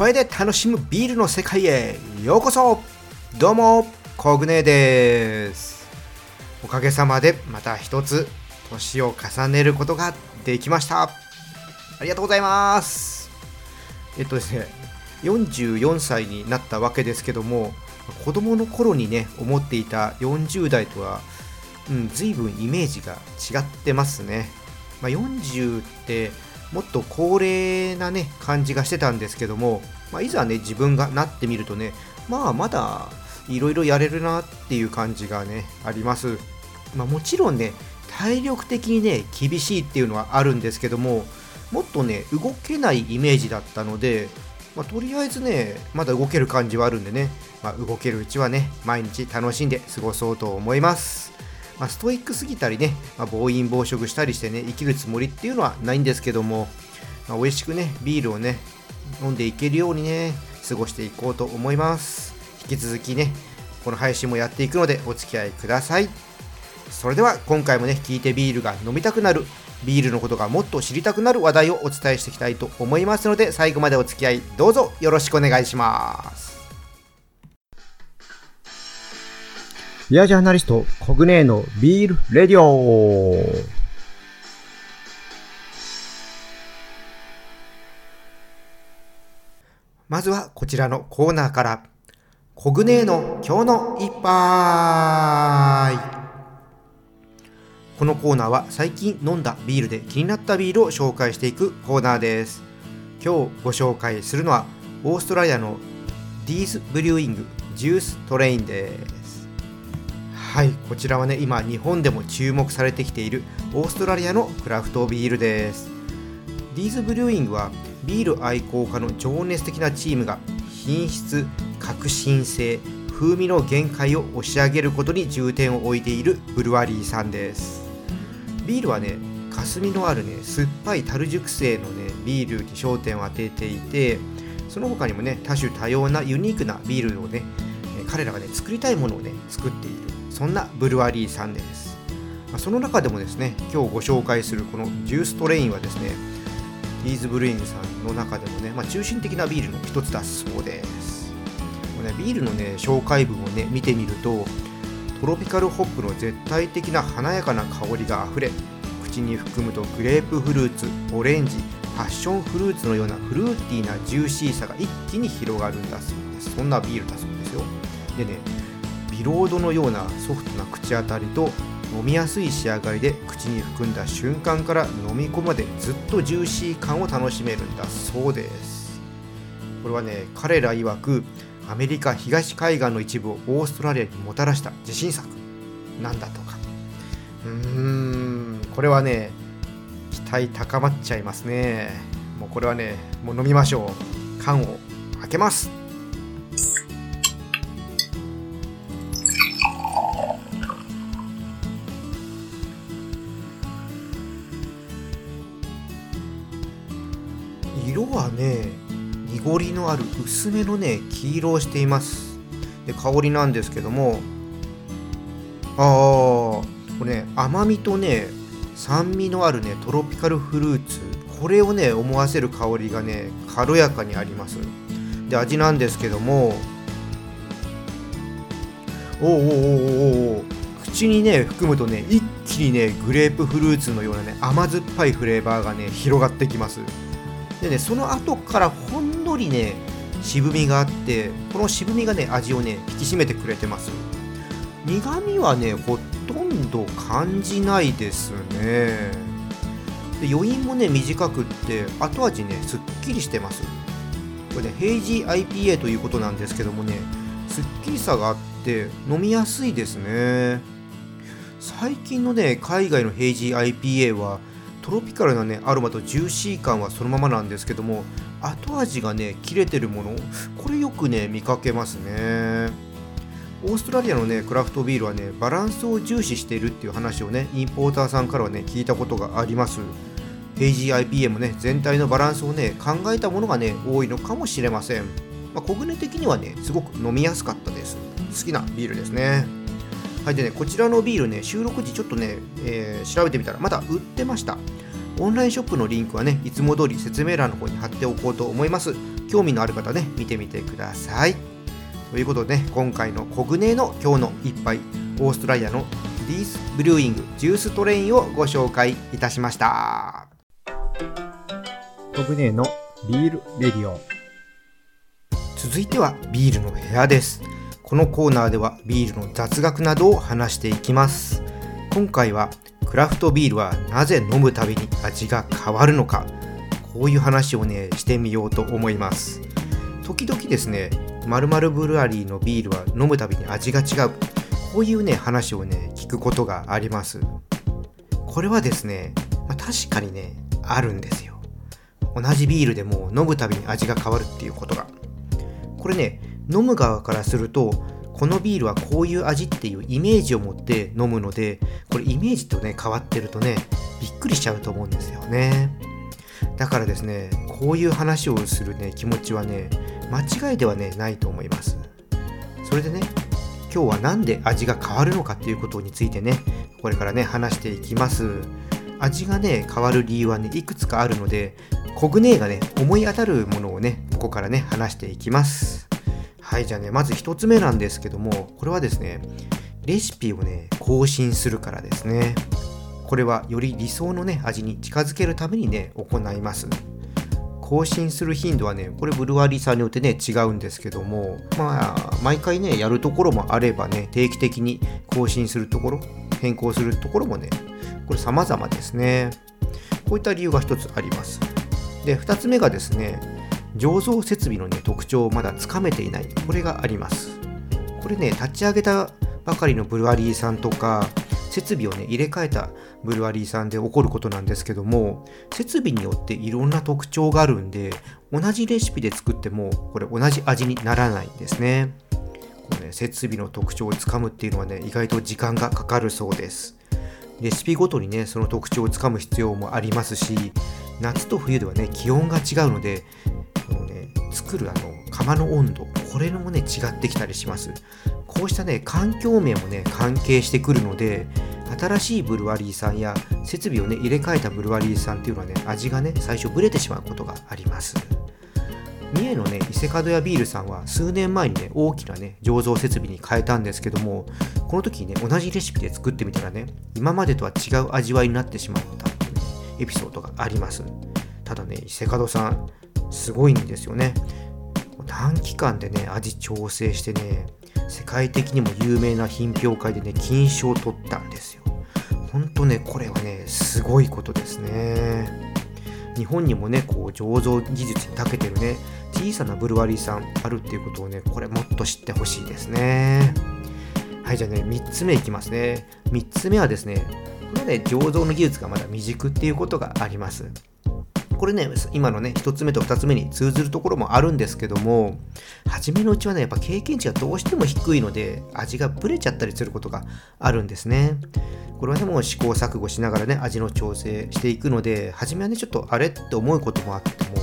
声で楽しむビールの世界へ。ようこそ。どうもコグネです。おかげさまでまた一つ年を重ねることができました。ありがとうございます。えっとですね44歳になったわけですけども子供の頃にね思っていた40代とは、うん、随分イメージが違ってますね、まあ、40ってもっと高齢なね感じがしてたんですけども、まあ、いざね自分がなってみるとねまあまだいろいろやれるなっていう感じがねあります、まあ、もちろんね体力的にね厳しいっていうのはあるんですけどももっとね動けないイメージだったので、まあ、とりあえずねまだ動ける感じはあるんでね、まあ、動けるうちはね毎日楽しんで過ごそうと思います。まあ、ストイックすぎたりね、まあ、暴飲暴食したりしてね、生きるつもりっていうのはないんですけども、まあ、美味しくね、ビールをね、飲んでいけるようにね、過ごしていこうと思います。引き続きね、この配信もやっていくのでお付き合いください。それでは今回もね、聞いてビールが飲みたくなる、ビールのことがもっと知りたくなる話題をお伝えしていきたいと思いますので、最後までお付き合いどうぞよろしくお願いします。ビアジャーナリスト、コグネーのビールレディオまずはこちらのコーナーから、コグネーの今日の一杯このコーナーは最近飲んだビールで気になったビールを紹介していくコーナーです。今日ご紹介するのはオーストラリアのディースブリューイングジューストレインです。はいこちらはね今日本でも注目されてきているオーストラリアのクラフトビールです。ディーズブリューイングはビール愛好家の情熱的なチームが品質革新性風味の限界を押し上げることに重点を置いているブルワリーさんです。ビールはね霞のあるね酸っぱい樽熟成のねビールに焦点を当てていてその他にもね多種多様なユニークなビールをね彼らがね作りたいものをね作っている。そんなブルワリーさんです。その中でもですね、今日ご紹介するこのジューストレインはですね、ディーズブルインさんの中でもね、まあ、中心的なビールの一つだそうです。これね、ビールのね、紹介文をね、見てみると、トロピカルホップの絶対的な華やかな香りがあふれ、口に含むとグレープフルーツ、オレンジ、パッションフルーツのようなフルーティーなジューシーさが一気に広がるんだそうです。そんなビールだそうですよ。でね、ビロードのようなソフトな口当たりと飲みやすい仕上がりで口に含んだ瞬間から飲み込むまでずっとジューシー感を楽しめるんだそうですこれはね彼ら曰くアメリカ東海岸の一部をオーストラリアにもたらした自信作なんだとかうーんこれはね期待高まっちゃいますねもうこれはねもう飲みましょう缶を開けますりのある薄めのね黄色をしています。で香りなんですけどもああこれね甘みとね酸味のあるねトロピカルフルーツこれをね思わせる香りがね軽やかにあります。で味なんですけどもおおおおおお口にね含むとね一気にねグレープフルーツのようなね甘酸っぱいフレーバーがね広がってきます。でねその後からほんのりね渋みがあってこの渋みがね味をね引き締めてくれてます。苦味はねほとんど感じないですね。で余韻もね短くって後味ねすっきりしてます。これねヘイジー IPA ということなんですけどもねすっきりさがあって飲みやすいですね。最近のね海外のヘイジー IPA はトロピカルなねアロマとジューシー感はそのままなんですけども後味がね切れてるものこれよくね見かけますね。オーストラリアのねクラフトビールはねバランスを重視しているっていう話をねインポーターさんからはね聞いたことがあります。AGIPA もね全体のバランスをね考えたものがね多いのかもしれません。まあ、小舟的にはねすごく飲みやすかったです。好きなビールですね。はいでねこちらのビールね収録時ちょっとね、えー、調べてみたらまだ売ってました。オンラインショップのリンクはねいつも通り説明欄の方に貼っておこうと思います。興味のある方ね見てみてください。ということでね今回のコグネの今日の一杯オーストラリアのディースブリューイングジューストレインをご紹介いたしました。コグネのビールレディオ。続いてはビールの部屋ですこのコーナーではビールの雑学などを話していきます。今回はクラフトビールはなぜ飲むたびに味が変わるのか。こういう話をねしてみようと思います。時々ですねまるブルワリーのビールは飲むたびに味が違う。こういうね話をね聞くことがあります。これはですね、まあ、確かにねあるんですよ。同じビールでも飲むたびに味が変わるっていうことが。これね飲む側からするとこのビールはこういう味っていうイメージを持って飲むのでこれイメージとね変わってるとねびっくりしちゃうと思うんですよね。だからですねこういう話をするね気持ちはね間違いではねないと思います。それでね今日は何で味が変わるのかっていうことについてねこれからね話していきます。味がね変わる理由はねいくつかあるのでコグネーがね思い当たるものをねここからね話していきます。はいじゃあねまず1つ目なんですけどもこれはですねレシピをね更新するからですね。これはより理想のね味に近づけるためにね行います。更新する頻度はねこれブルワリーさんによってね違うんですけどもまあ毎回ねやるところもあればね定期的に更新するところ変更するところもねこれ様々ですね。こういった理由が1つあります。で2つ目がですね醸造設備の、ね、特徴をまだつかめていない。これがあります。これね立ち上げたばかりのブルワリーさんとか設備をね入れ替えたブルワリーさんで起こることなんですけども設備によっていろんな特徴があるんで同じレシピで作ってもこれ同じ味にならないんですね。こね設備の特徴をつかむっていうのはね意外と時間がかかるそうです。レシピごとにねその特徴をつかむ必要もありますし夏と冬ではね気温が違うので作るあの釜の温度これもね違ってきたりします。こうしたね環境面もね関係してくるので新しいブルワリーさんや設備をね入れ替えたブルワリーさんっていうのはね味がね最初ブレてしまうことがあります。三重のね伊勢門屋ビールさんは数年前にね大きなね醸造設備に変えたんですけどもこの時にね同じレシピで作ってみたらね今までとは違う味わいになってしまったっていう、ね、エピソードがあります。ただね伊勢門さんすごいんですよね。短期間でね味調整してね世界的にも有名な品評会でね金賞を取ったんですよ。ほんとねこれはねすごいことですね。日本にもねこう醸造技術に長けてるね小さなブルワリーさんあるっていうことをねこれもっと知ってほしいですね。はいじゃあね3つ目いきますね。3つ目はですねこれはね醸造の技術がまだ未熟っていうことがあります。これね、今のね、1つ目と2つ目に通ずるところもあるんですけども、初めのうちはね、やっぱ経験値がどうしても低いので、味がブレちゃったりすることがあるんですね。これはね、もう試行錯誤しながらね、味の調整していくので、初めはね、ちょっとあれって思うこともあっても、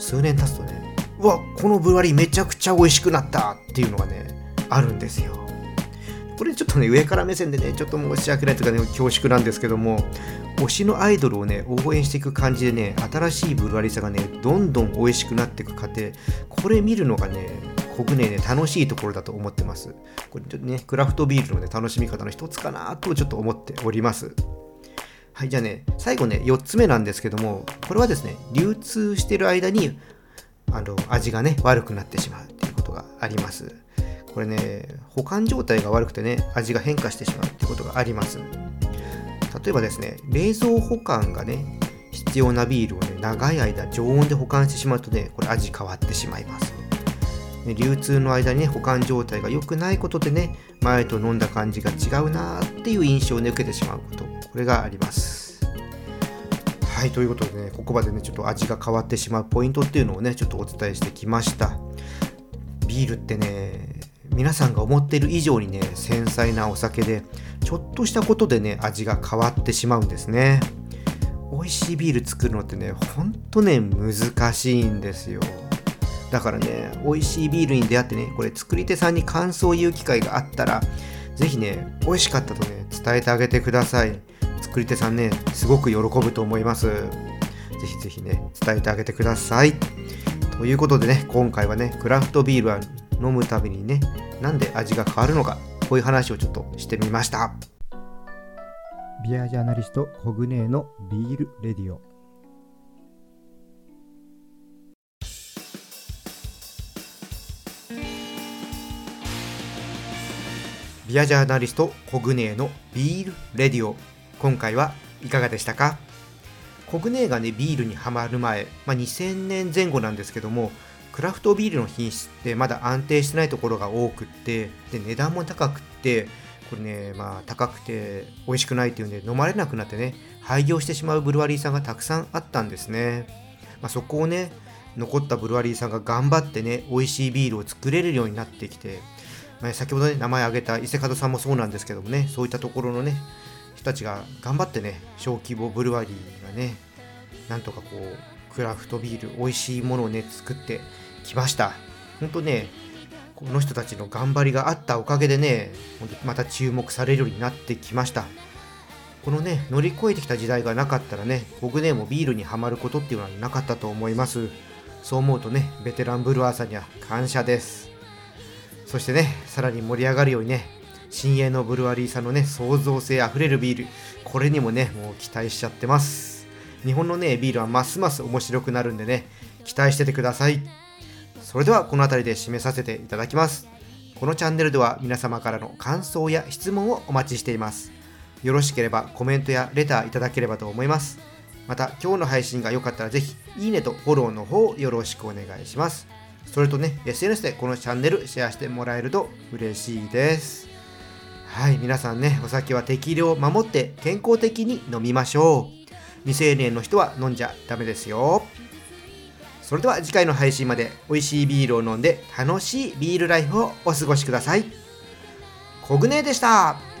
数年経つとね、うわ、このブワリめちゃくちゃ美味しくなったっていうのがね、あるんですよ。これちょっとね、上から目線でね、ちょっと申し訳ないというかね、恐縮なんですけども、推しのアイドルをね、応援していく感じでね、新しいブルワリさがね、どんどん美味しくなっていく過程、これ見るのがね、国内ね、楽しいところだと思ってます。これちょっとね、クラフトビールのね、楽しみ方の一つかなとちょっと思っております。はい、じゃあね、最後ね、4つ目なんですけども、これはですね、流通してる間に、あの、味がね、悪くなってしまうっていうことがあります。これね、保管状態が悪くてね、味が変化してしまうってことがあります。例えばですね、冷蔵保管がね、必要なビールをね、長い間常温で保管してしまうとね、これ味変わってしまいます。流通の間にね、保管状態が良くないことでね、前と飲んだ感じが違うなっていう印象を、ね、受けてしまうこと、これがあります。はい、ということでね、ここまでね、ちょっと味が変わってしまうポイントっていうのをね、ちょっとお伝えしてきました。ビールってね、皆さんが思ってる以上にね繊細なお酒でちょっとしたことでね味が変わってしまうんですね。美味しいビール作るのってねほんとね難しいんですよ。だからね美味しいビールに出会ってねこれ作り手さんに感想を言う機会があったら是非ね美味しかったとね伝えてあげてください。作り手さんねすごく喜ぶと思います。ぜひぜひね伝えてあげてください。ということでね今回はねクラフトビールは飲むたびにねなんで味が変わるのかこういう話をちょっとしてみました。ビアジャーナリストコグネーのビールレディオ。ビアジャーナリストコグネーのビールレディオ。今回はいかがでしたか？コグネーがねビールにはまる前、まあ、2000年前後なんですけどもクラフトビールの品質ってまだ安定してないところが多くってで値段も高くってこれねまあ高くて美味しくないっていうんで飲まれなくなってね廃業してしまうブルワリーさんがたくさんあったんですね、まあ、そこをね残ったブルワリーさんが頑張ってね美味しいビールを作れるようになってきてまあ先ほどね名前挙げた伊勢門さんもそうなんですけどもねそういったところのね人たちが頑張ってね小規模ブルワリーがねなんとかこうクラフトビール美味しいものをね作ってきましたほんとねこの人たちの頑張りがあったおかげでねまた注目されるようになってきましたこのね乗り越えてきた時代がなかったらね僕ねもうビールにはまることっていうのはなかったと思いますそう思うとねベテランブルワーさんには感謝ですそしてね、さらに盛り上がるようにね、新鋭のブルワリーさんのね、創造性あふれるビール、これにもね、もう期待しちゃってます。日本のね、ビールはますます面白くなるんでね、期待しててください。それではこの辺りで締めさせていただきます。このチャンネルでは皆様からの感想や質問をお待ちしています。よろしければコメントやレターいただければと思います。また今日の配信が良かったらぜひいいねとフォローの方よろしくお願いします。それとね、SNS でこのチャンネルシェアしてもらえると嬉しいです。はい、皆さんね、お酒は適量を守って健康的に飲みましょう。未成年の人は飲んじゃダメですよ。それでは次回の配信まで美味しいビールを飲んで楽しいビールライフをお過ごしください。コグネでした。